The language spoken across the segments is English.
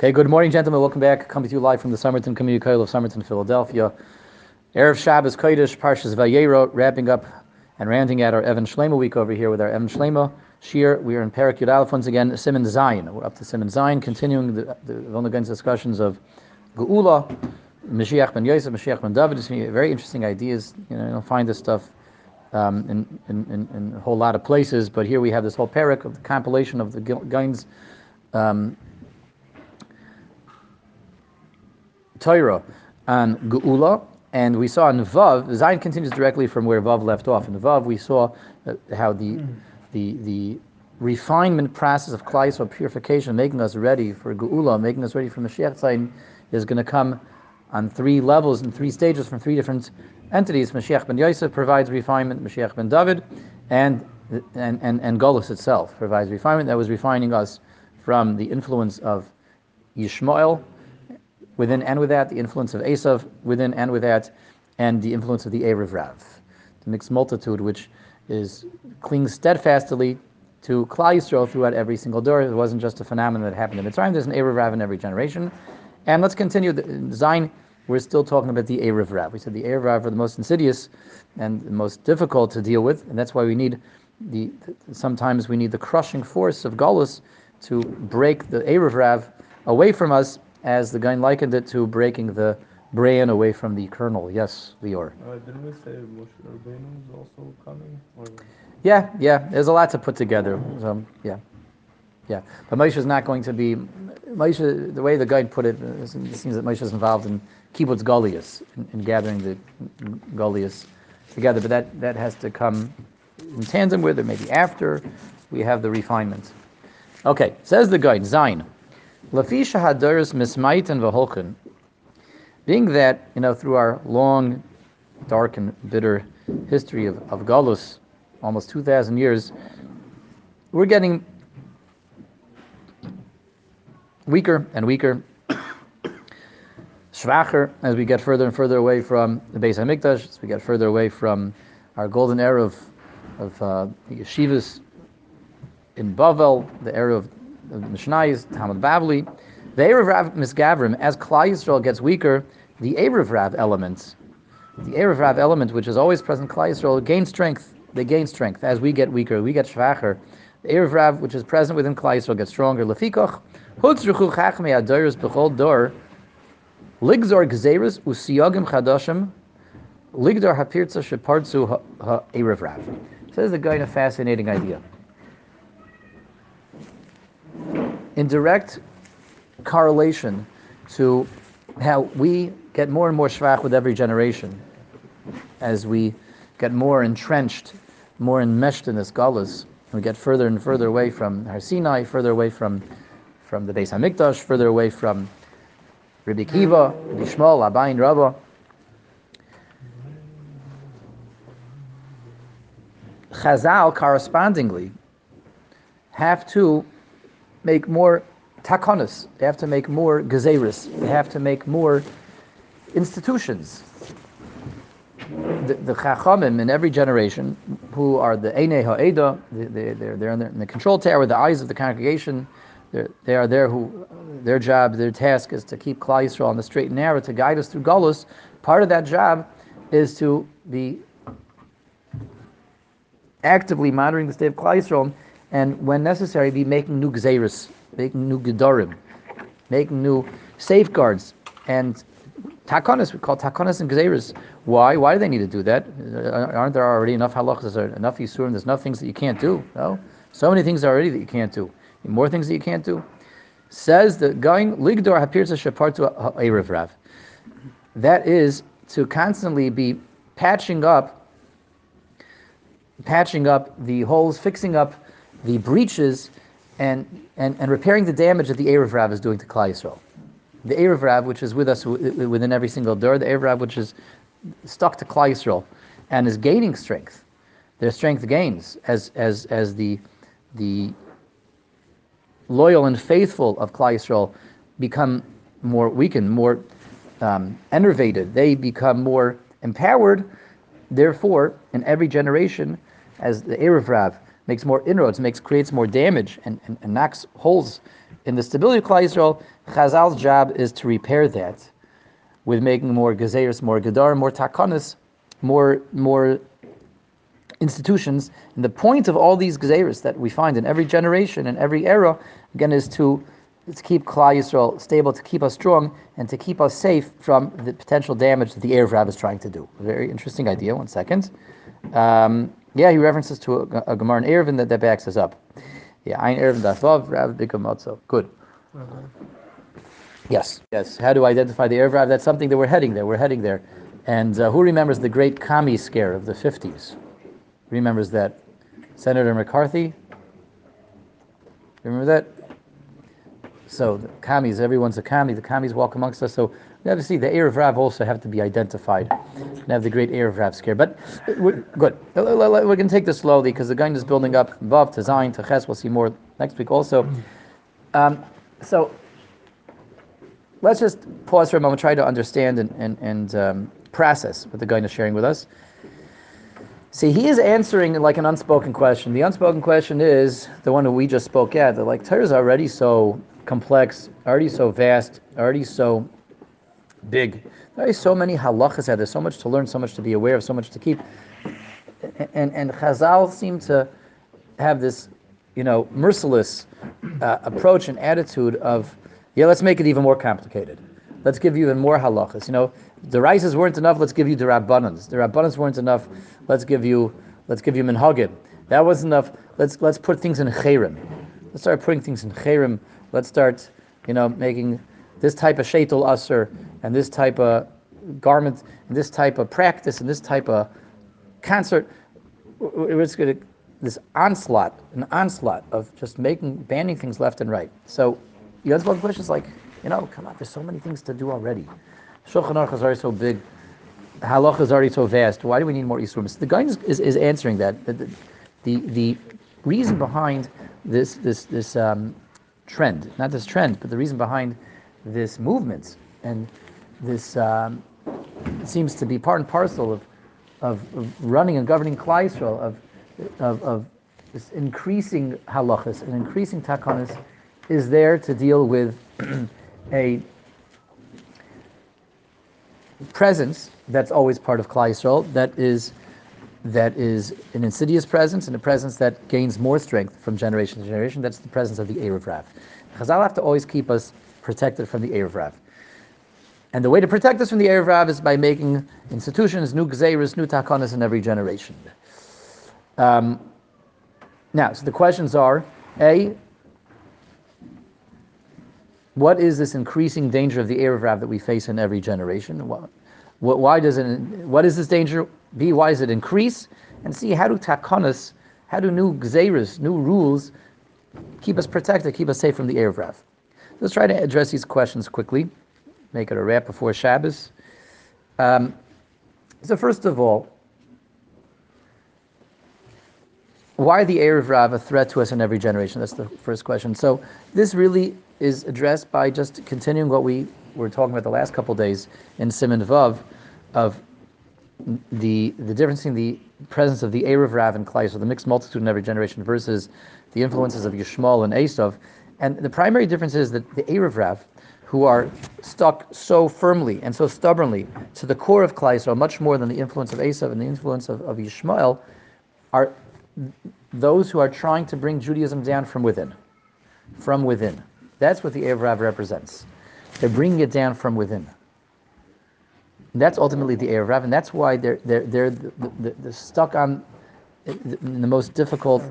Okay, good morning, gentlemen. Welcome back. Coming to you live from the Summerton Community College of Summerton, Philadelphia. Erev Shabbos Kodesh, Parshas Vayero, wrapping up and rounding out our Even Sheleima week over here with our Even Sheleima Shiur. We are in Perak Yud once again, Siman Zayin. We're up to Siman Zayin, continuing the, the Vilna discussions of Geula, Mashiach ben Yosef, Mashiach ben David. It's very interesting ideas. You know, you'll find this stuff um, in, in, in, in, a whole lot of places, but here we have this whole parak of the compilation of the Gaon's um, Torah on Geula, and we saw in Vav, Zayin continues directly from where Vav left off. In Vav, we saw uh, how the, mm. the, the refinement process of Klal of purification, making us ready for Geula, making us ready for Mashiach Zion, is going to come on three levels and three stages from three different entities. Mashiach ben Yosef provides refinement, Mashiach ben David, and and and, and Golus itself provides refinement that was refining us from the influence of Yishmael within and without, the influence of Esav within and without, and the influence of the Erev Rav, the mixed multitude which is clings steadfastly to Klal Yisrael throughout every single dor. It wasn't just a phenomenon that happened in Mitzrayim. There's an Erev Rav in every generation. And let's continue. The Zayin, we're still talking about the Erev Rav. We said the Erev Rav are the most insidious and the most difficult to deal with, and that's why we need the. Sometimes we need the crushing force of Galus to break the Erev Rav away from us as the Gaon likened it to breaking the brain away from the kernel. Yes, Lior. Uh, didn't we say Moshe Rabbeinu is also coming? Or? Yeah, yeah. There's a lot to put together. So, yeah, yeah. But Moshe is not going to be. Moshe, the way the Gaon put it, it seems that Moshe is involved in kibbutz galuyos, in, in gathering the galuyos together. But that that has to come in tandem with, or maybe after, we have the refinement. Okay, says the Gaon, Zain. Lafisha hadaris mismait and vaholchen. Being that, you know, through our long, dark and bitter history of, of Galus, almost 2,000 years, we're getting weaker and weaker, schwacher, as we get further and further away from the Beis Hamikdash, as we get further away from our golden era of, of uh, the yeshivas in Bavel, the era of the Mishnayis, Talmud Bavli. The Erev Rav Misgavrim, as Klal Yisrael gets weaker, the Erev Rav elements, the Erev Rav element, which is always present Klal Yisrael, gain strength. They gain strength as we get weaker, we get schwacher. The Erev Rav, which is present within Klal Yisrael, gets stronger. Lefikoch, hutzruchu chachmei adoyrus b'chol dor, ligzor gzeirus usiyogim chadashim, ligdor hapirtza shepartzu ha-Erev Rav. The Gaon in a fascinating idea. In direct correlation to how we get more and more shvach with every generation as we get more entrenched, more enmeshed in this galus. We get further and further away from Har Sinai, further away from, from the Beis Hamikdash, further away from Rabbi Akiva, Rabbi Shmuel, Abayin Rabbah. Chazal correspondingly have to make more takonis. They have to make more gezeris. They have to make more institutions. The, the chachamim in every generation, who are the Einei Ha'eda, they, they're, they're in, the, in the control tower, the eyes of the congregation, they're, they are there who, their job, their task is to keep Klal Yisrael on the straight and narrow, to guide us through Golos. Part of that job is to be actively monitoring the state of Klal Yisrael and when necessary, be making new gzeris, making new gedorim, making new safeguards, and takonis. We call takonis and gzeris. Why? Why do they need to do that? Uh, aren't there already enough halachas? There enough yisurim? There's enough things that you can't do. No, so many things already that you can't do. More things that you can't do. Says the Gaon ligdor hapirza shapartu erev rav. That is to constantly be patching up, patching up the holes, fixing up the breaches and, and, and repairing the damage that the Erev Rav is doing to Klal Yisrael. The Erev Rav, which is with us within every single dor, the Erev Rav, which is stuck to Klal Yisrael and is gaining strength. Their strength gains as, as, as the, the loyal and faithful of Klal Yisrael become more weakened, more um, enervated. They become more empowered. Therefore, in every generation, as the Erev Rav makes more inroads, makes creates more damage, and, and, and knocks holes in the stability of Klal Yisrael, Chazal's job is to repair that with making more gezeres, more gedar, more takanas, more more institutions. And the point of all these gezeres that we find in every generation and every era, again, is to to keep Klal Yisrael stable, to keep us strong, and to keep us safe from the potential damage that the Erev Rav is trying to do. Very interesting idea. One second. Um, yeah, he references to a, a Gemara in Eruvin that, that backs us up. Yeah, Ein Eruvin Dafov, Rav Bikamotzo. Good. Yes, yes. How do I identify the Erev Rav? That's something that we're heading there. We're heading there. And uh, who remembers the great commie scare of the 50s? Remembers that? Senator McCarthy? Remember that? So the commies, everyone's a commie. The commies walk amongst us. So we have to see the Erev Rav also have to be identified and have the great Erev Rav scare. But we're, good. We're going to take this slowly because the Gaon is building up above to Zion to Ches. We'll see more next week also. Um, so let's just pause for a moment, try to understand and, and, and um, process what the Gaon is sharing with us. See, he is answering like an unspoken question. The unspoken question is the one that we just spoke at. That like Torah is already so complex, already so vast, already so big. There are so many halachas there, so much to learn, so much to be aware of, so much to keep. And and Chazal seem to have this, you know, merciless uh, approach and attitude of, yeah, let's make it even more complicated. Let's give you even more halachas. You know, the rices weren't enough. Let's give you the rabbanans. The rabbanans weren't enough. Let's give you let's give you minhagim. That wasn't enough. Let's let's put things in cherim. Let's start putting things in cherim. Let's start, you know, making this type of shaitel usher and this type of garment and this type of practice and this type of concert. It's going to this onslaught, an onslaught of just making banning things left and right. So you answer the questions like, you know, come on, there's so many things to do already. Shulchan Aruch is already so big. Halach is already so vast. Why do we need more Eastern? The Gaon is, is, is, answering that. The, the, the reason behind this this this um, trend, not this trend, but the reason behind this movement and this um, seems to be part and parcel of, of, running and governing Klal Yisrael, of, of, of this increasing halachas and increasing takanas is there to deal with a presence that's always part of Klal Yisrael, that is that is an insidious presence and a presence that gains more strength from generation to generation. That's the presence of the Erev Rav. Chazal have to always keep us protected from the Erev Rav. And the way to protect us from the Erev Rav is by making institutions, new gzeiras, new takanas in every generation. Um, now, so the questions are, A, what is this increasing danger of the Erev Rav that we face in every generation? What, why does it, what is this danger? B, why does it increase? And C, how do takanas, how do new gzeiras, new rules, keep us protected, keep us safe from the Erev Rav? Let's try to address these questions quickly, make it a wrap before Shabbos. Um, so first of all, why the Erev Rav a threat to us in every generation? That's the first question. So this really is addressed by just continuing what we were talking about the last couple days in Siman Vav of the the difference in the presence of the Erev Rav and Klal, so the mixed multitude in every generation versus the influences of Yishmael and Esav. And the primary difference is that the Erev Rav, who are stuck so firmly and so stubbornly to the core of Klal much more than the influence of Esav and the influence of, of Yishmael, are those who are trying to bring Judaism down from within. From within. That's what the Erev Rav represents. They're bringing it down from within. And that's ultimately the Erev Rav, and that's why they're they're they're, they're, they're stuck on in the most difficult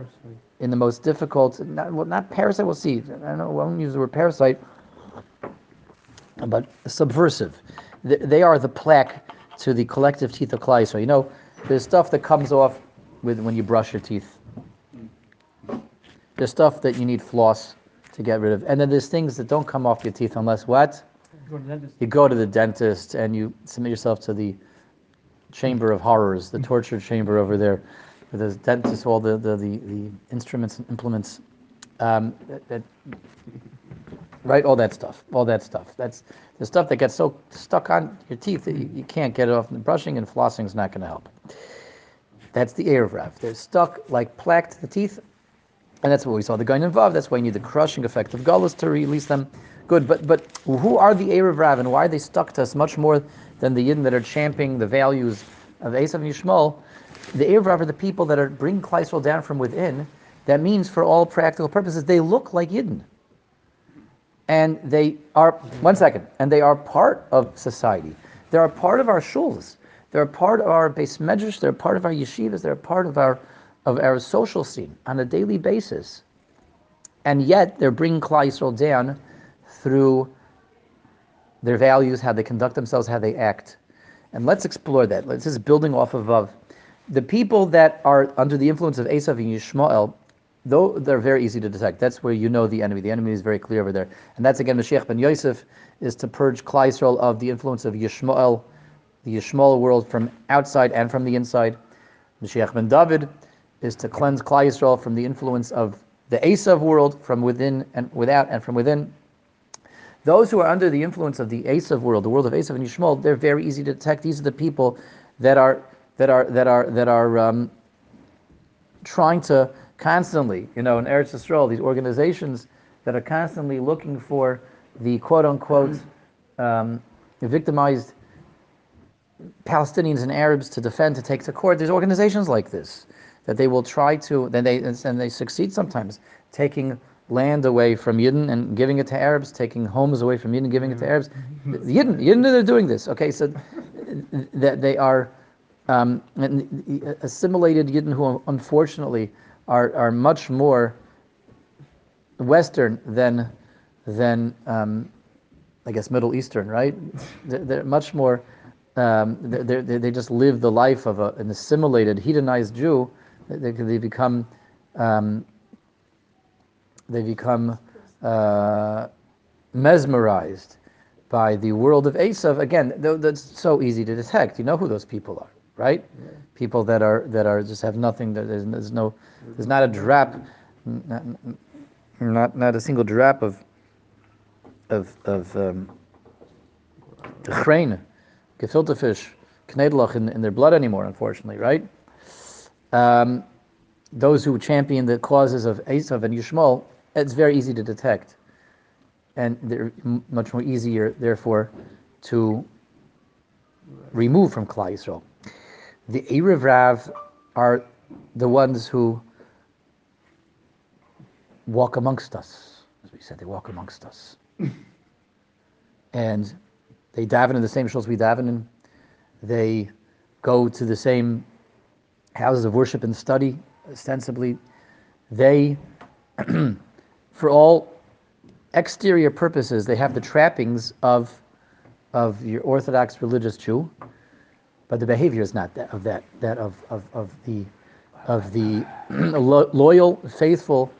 in the most difficult not well not parasite we'll see. I don't know I won't use the word parasite but subversive. They are the plaque to the collective teeth of Klal so you know there's stuff that comes off with when you brush your teeth. There's stuff that you need floss to get rid of. And then there's things that don't come off your teeth unless what? You go to the dentist and you submit yourself to the chamber of horrors, the torture chamber over there, with the dentist, all the, the, the, the instruments and implements, um, that, that, right? All that stuff, all that stuff. That's the stuff that gets so stuck on your teeth that you, you can't get it off. And brushing and flossing is not going to help. That's the Erev Rav. They're stuck like plaque to the teeth, And that's what we saw the and Vav. That's why you need the crushing effect of Gullus to release them. Good, but but who are the Erev Rav and why are they stuck to us much more than the Yidden that are championing the values of Esav and Yishmael? The Erev are the people that are bringing Kleisel down from within. That means, for all practical purposes, they look like Yidden. And they are, one second, and they are part of society. They are part of our shuls. They're part of our beis medrash. They're part of our yeshivas. They're part of our of our social scene on a daily basis. And yet they're bringing Klal Yisrael down through their values, how they conduct themselves, how they act. And let's explore that. This is building off of, of the people that are under the influence of Esav and Yishmael, though they're very easy to detect. That's where you know the enemy. The enemy is very clear over there. And that's again, Mashiach ben Yosef is to purge Klal of the influence of Yishmael, the Yishmael world from outside and from the inside. Mashiach ben David is to cleanse Klal from the influence of the Esav world from within and without and from within. Those who are under the influence of the Esav world, the world of Esav and Yishmael, they're very easy to detect. These are the people that are that are that are that are um, trying to constantly, you know, in Eretz Yisrael, these organizations that are constantly looking for the quote unquote um, victimized Palestinians and Arabs to defend, to take to court. There's organizations like this that they will try to, then they and they succeed sometimes, taking land away from Yidden and giving it to Arabs, taking homes away from Yidden and giving it to Arabs. Yidden, Yidden are doing this. Okay, so that they are um, assimilated Yidden who unfortunately are, are much more Western than than um, I guess Middle Eastern, right? They're, they're much more. Um, they they just live the life of a, an assimilated, hedonized Jew. They, they become um, they become uh, mesmerized by the world of Esav. Again, that's so easy to detect. You know who those people are, right? Yeah. People that are that are just have nothing. There's, there's no, there's not a drop, not, not not a single drop of of of um, chrein, gefilte fish, knedlach in, in their blood anymore. Unfortunately, right? Um, those who champion the causes of Esav and Yishmael it's very easy to detect, and they're much more easier, therefore, to remove from Klal Yisrael. The Erev Rav are the ones who walk amongst us, as we said, they walk amongst us, and they daven in the same shuls we daven in. They go to the same houses of worship and study, ostensibly. They for all exterior purposes, they have the trappings of, of your Orthodox religious Jew, but the behavior is not that of that, that of, of, of the, of the loyal, faithful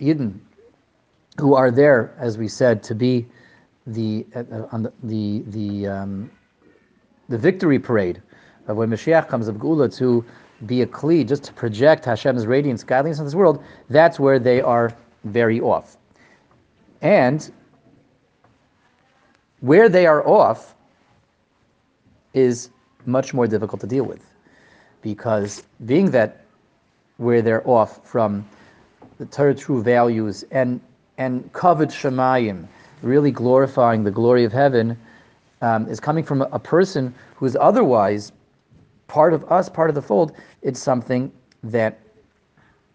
Yidden who are there, as we said, to be the uh, on the the the, um, the victory parade of when Mashiach comes of Geula to be a kli, just to project Hashem's radiance, godliness in this world, that's where they are very off. And where they are off is much more difficult to deal with. Because being that where they're off from the Torah true values and and kavod shemayim, really glorifying the glory of heaven, um, is coming from a, a person who is otherwise part of us, part of the fold, it's something that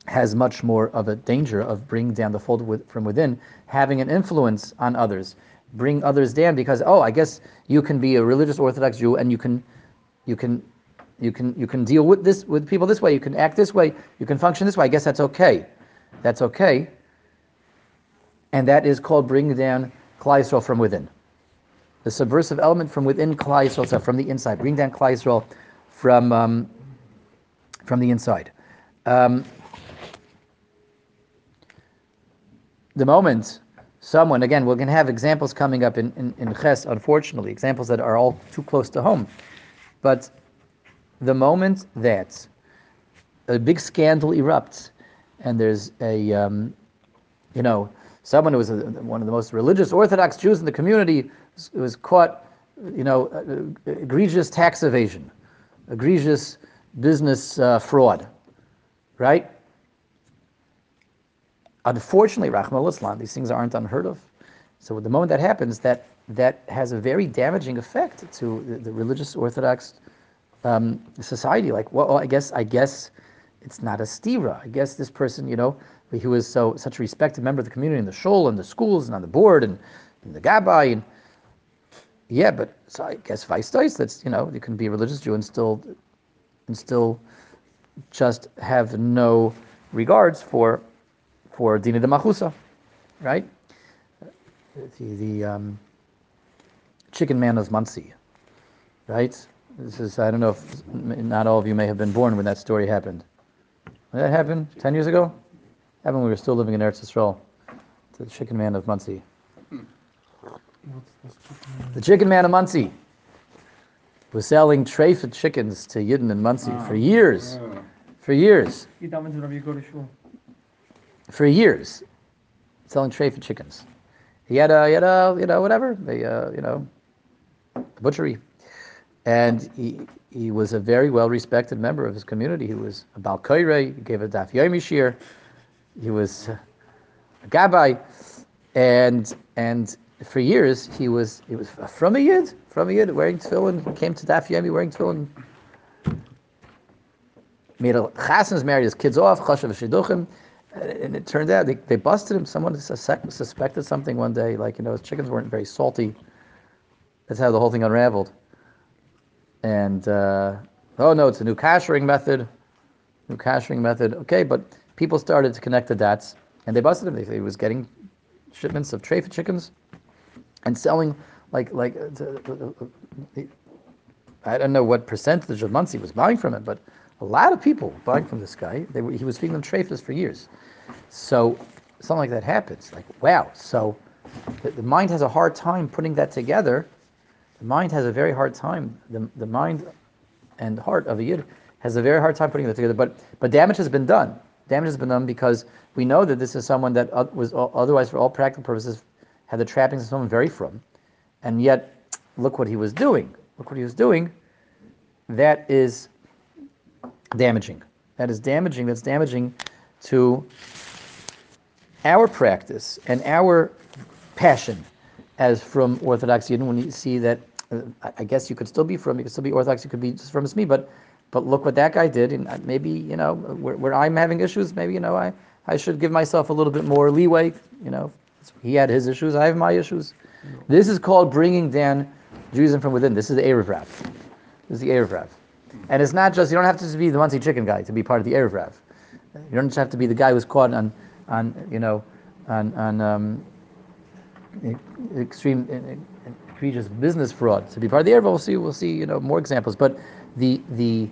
has much more of a danger of bringing down the fold with, from within, having an influence on others, bring others down because oh, I guess you can be a religious Orthodox Jew and you can, you can, you can, you can deal with this with people this way. You can act this way. You can function this way. I guess that's okay. That's okay. And that is called bringing down Yisrael from within. The subversive element from within Klal Yisrael, from the inside, bring down Yisrael from um, from the inside. Um, the moment someone, again, we're going to have examples coming up in, in, in Ches, unfortunately, examples that are all too close to home. But the moment that a big scandal erupts and there's a, um, you know, someone who was a, one of the most religious Orthodox Jews in the community was, caught, you know, egregious tax evasion egregious business uh, fraud, right? Unfortunately, Rachmana litzlan, these things aren't unheard of. So the moment that happens, that that has a very damaging effect to the, the religious Orthodox um, society. Like, well, I guess, I guess it's not a stira. I guess this person, you know, he was so such a respected member of the community in the shul and the schools and on the board and, and the gabbai and yeah, but so I guess vice that's you know you can be a religious Jew and still and still just have no regards for for Dina de Malchusa, right? The, the um, chicken man of Monsey, right? This is I don't know if not all of you may have been born when that story happened. When that happened ten years ago. Happened when we were still living in Eretz Yisrael. The chicken man of Monsey. The chicken man of Monsey was selling treifet chickens to Yidden in Monsey for years. For years. For years. Selling tray for chickens. He had a, he had a, you know, whatever, a, uh, you know, butchery. And he, he was a very well respected member of his community. He was a Balkoire, he gave a Daf Yomi Shiur, he was a Gabbai, and, and for years he was he was from a yid, from a yid, wearing tefillin. Came to Daf Yomi wearing tefillin. Made a chasnas, married his kids off, chashav shidduchim, and it turned out they, they busted him. Someone suspected something one day, like you know his chickens weren't very salty. That's how the whole thing unraveled. And uh, oh no, it's a new kashering method, new kashering method. Okay, but people started to connect the dots, and they busted him. They, he was getting shipments of treifa chickens and selling like like uh, uh, uh, I don't know what percentage of months he was buying from it, but a lot of people buying from this guy. Were, he was feeding them treifas for years. So something like that happens. Like wow. So the, the, mind has a hard time putting that together. The mind has a very hard time. The, the mind and heart of a yid has a very hard time putting that together. But but damage has been done. Damage has been done because we know that this is someone that was otherwise, for all practical purposes, had the trappings of someone very frum, and yet look what he was doing. Look what he was doing. That is damaging. That is damaging. That's damaging to our practice and our passion as frum Orthodox Yidden. When you see that, uh, I guess you could still be frum, you could still be Orthodox, you could be just from me, but but look what that guy did, and uh, maybe you know where, where I'm having issues, maybe you know I I should give myself a little bit more leeway, you know, he had his issues. I have my issues. This is called bringing down Judaism from within. This is the Erev Rav. This is the Erev Rav. And it's not just, you don't have to be the Monsey chicken guy to be part of the Erev Rav. You don't just have to be the guy who's caught on, on you know, on, on um, extreme, egregious business fraud to be part of the Erev We'll see, we'll see, you know, more examples. But the, the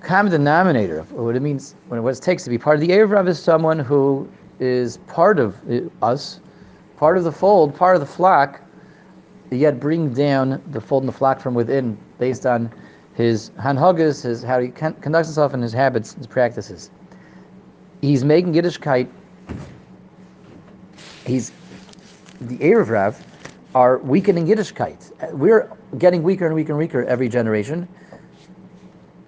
common denominator of what it means, what it takes to be part of the Erev Rav is someone who is part of us, part of the fold, part of the flock, yet bring down the fold and the flock from within based on his hanhagas, his how he conducts himself and his habits, his practices. He's making Yiddishkeit. He's the Erev Rav are weakening Yiddishkeit. We're getting weaker and weaker and weaker every generation.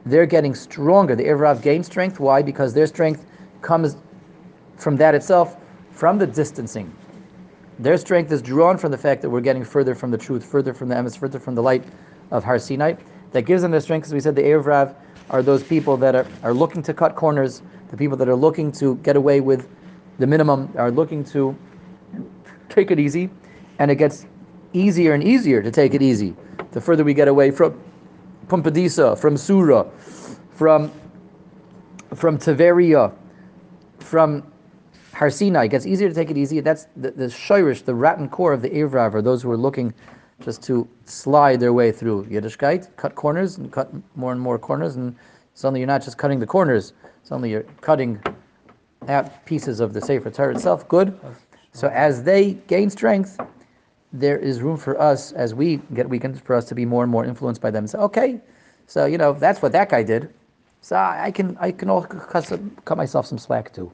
They're getting stronger. The Erev Rav gain strength. Why? Because their strength comes from that itself, from the distancing. Their strength is drawn from the fact that we're getting further from the truth, further from the emes, further from the light of Har Sinai. That gives them their strength, as we said, the Erev are those people that are, are looking to cut corners, the people that are looking to get away with the minimum, are looking to take it easy, and it gets easier and easier to take it easy. The further we get away from Pumbedisa, from Sura, from from Taveria, from Har Sinai gets easier to take it easy. That's the, the shirish, the rotten core of the Erev Rav, are those who are looking just to slide their way through Yiddishkeit, cut corners and cut more and more corners, and suddenly you're not just cutting the corners, suddenly you're cutting out pieces of the Sefer Torah itself. Good. So as they gain strength, there is room for us, as we get weakened, for us to be more and more influenced by them. So okay, so you know that's what that guy did. So I can I can also cut myself some slack too.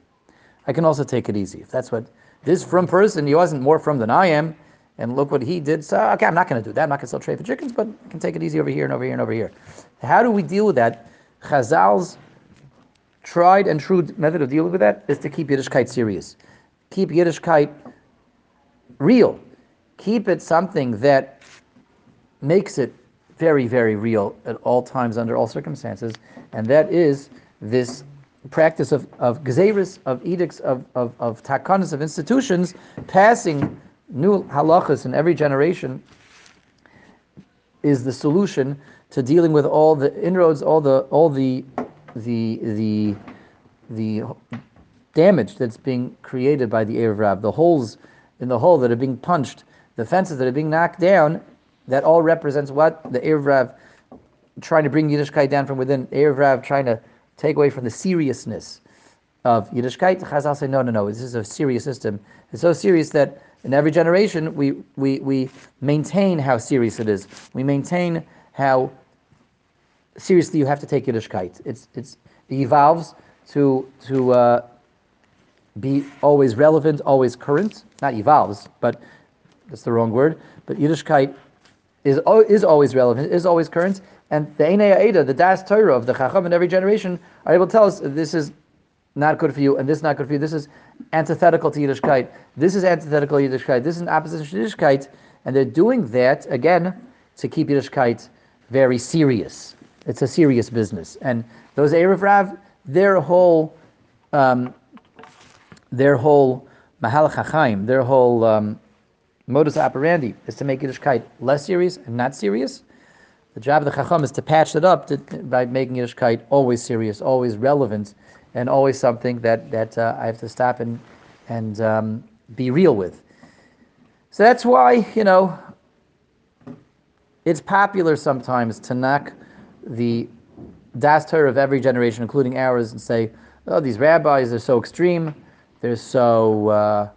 I can also take it easy. If that's what this frum person, he wasn't more frum than I am, and look what he did. So okay, I'm not going to do that. I'm not going to sell trade for chickens, but I can take it easy over here and over here and over here. How do we deal with that? Chazal's tried and true method of dealing with that is to keep Yiddishkeit serious. Keep Yiddishkeit real. Keep it something that makes it very, very real at all times, under all circumstances, and that is this practice of, of gezeris, of edicts, of, of, of takanas, of institutions, passing new halachas in every generation is the solution to dealing with all the inroads, all the all the the the the damage that's being created by the Erev Rav, the holes in the hole that are being punched, the fences that are being knocked down, that all represents what? The Erev Rav trying to bring Yiddishkeit down from within, Erev Rav trying to take away from the seriousness of Yiddishkeit. Chazal say, no, no, no, this is a serious system. It's so serious that in every generation we, we, we maintain how serious it is. We maintain how seriously you have to take Yiddishkeit. It's, it's, it evolves to, to uh, be always relevant, always current. Not evolves, but that's the wrong word. But Yiddishkeit is, is always relevant, is always current. And the Einei Aida, the Das Torah of the Chacham in every generation, are able to tell us this is not good for you, and this is not good for you. This is antithetical to Yiddishkeit. This is antithetical to Yiddishkeit. This is an opposition to Yiddishkeit. And they're doing that, again, to keep Yiddishkeit very serious. It's a serious business. And those Erev Rav, their whole, um, their whole Mahal Chachaim, their whole um, modus operandi is to make Yiddishkeit less serious and not serious. The job of the Chacham is to patch it up to, by making Yiddishkeit always serious, always relevant, and always something that, that uh, I have to stop and, and um, be real with. So that's why, you know, it's popular sometimes to knock the Das Torah of every generation, including ours, and say, oh, these rabbis are so extreme, they're so uh,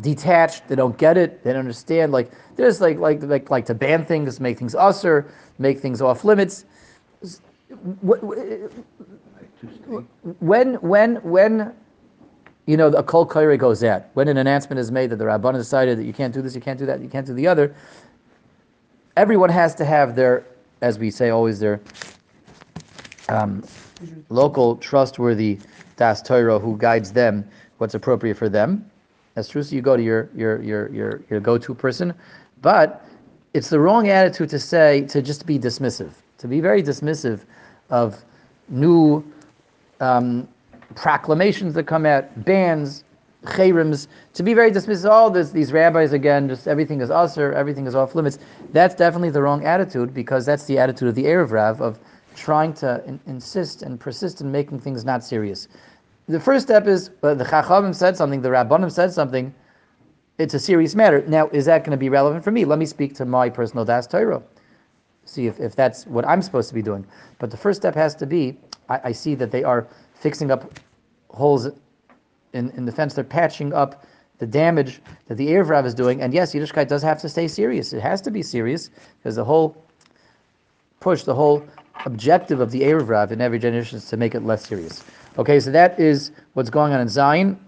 detached, they don't get it, they don't understand. Like, there's like, like, like, like to ban things, make things usser, make things off limits. Wh- wh- When, when, when you know, a kol kairi goes out. When an announcement is made that the rabban decided that you can't do this, you can't do that, you can't do the other, everyone has to have their, as we say always, their um, local trustworthy das Torah who guides them what's appropriate for them. That's true. So you go to your your your your, your go-to person, but it's the wrong attitude to say to just be dismissive, to be very dismissive of new um, proclamations that come out, bans, chayrims, to be very dismissive. All this, these rabbis again, just everything is usher, everything is off limits. That's definitely the wrong attitude because that's the attitude of the Erev Rav of trying to in- insist and persist in making things not serious. The first step is uh, the Chachamim said something, the Rabbanim said something. It's a serious matter. Now, is that going to be relevant for me? Let me speak to my personal Das Torah see if, if that's what I'm supposed to be doing. But the first step has to be I, I see that they are fixing up holes in, in the fence, they're patching up the damage that the Erev Rav is doing. And yes, Yiddishkeit does have to stay serious. It has to be serious because the whole push, the whole objective of the Erev Rav in every generation is to make it less serious. Okay, so that is what's going on in Zion.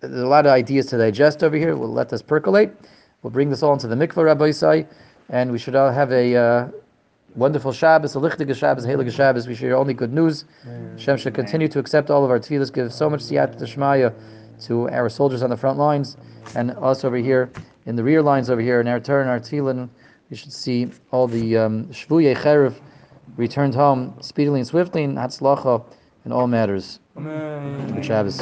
There's a lot of ideas to digest over here. We'll let this percolate. We'll bring this all into the mikvah, Rabbi Isai, and we should all have a uh, wonderful Shabbos, a lichtige Shabbos, a Shabbos. We should hear only good news. Hashem should continue to accept all of our tefillahs, give so much siyat d'shmaya to our soldiers on the front lines, and us over here in the rear lines over here in our turn, our tefillin. We should see all the um, shvuyei cherev returned home speedily and swiftly, and hatzlacha in all matters. Amen. Good Shabbos.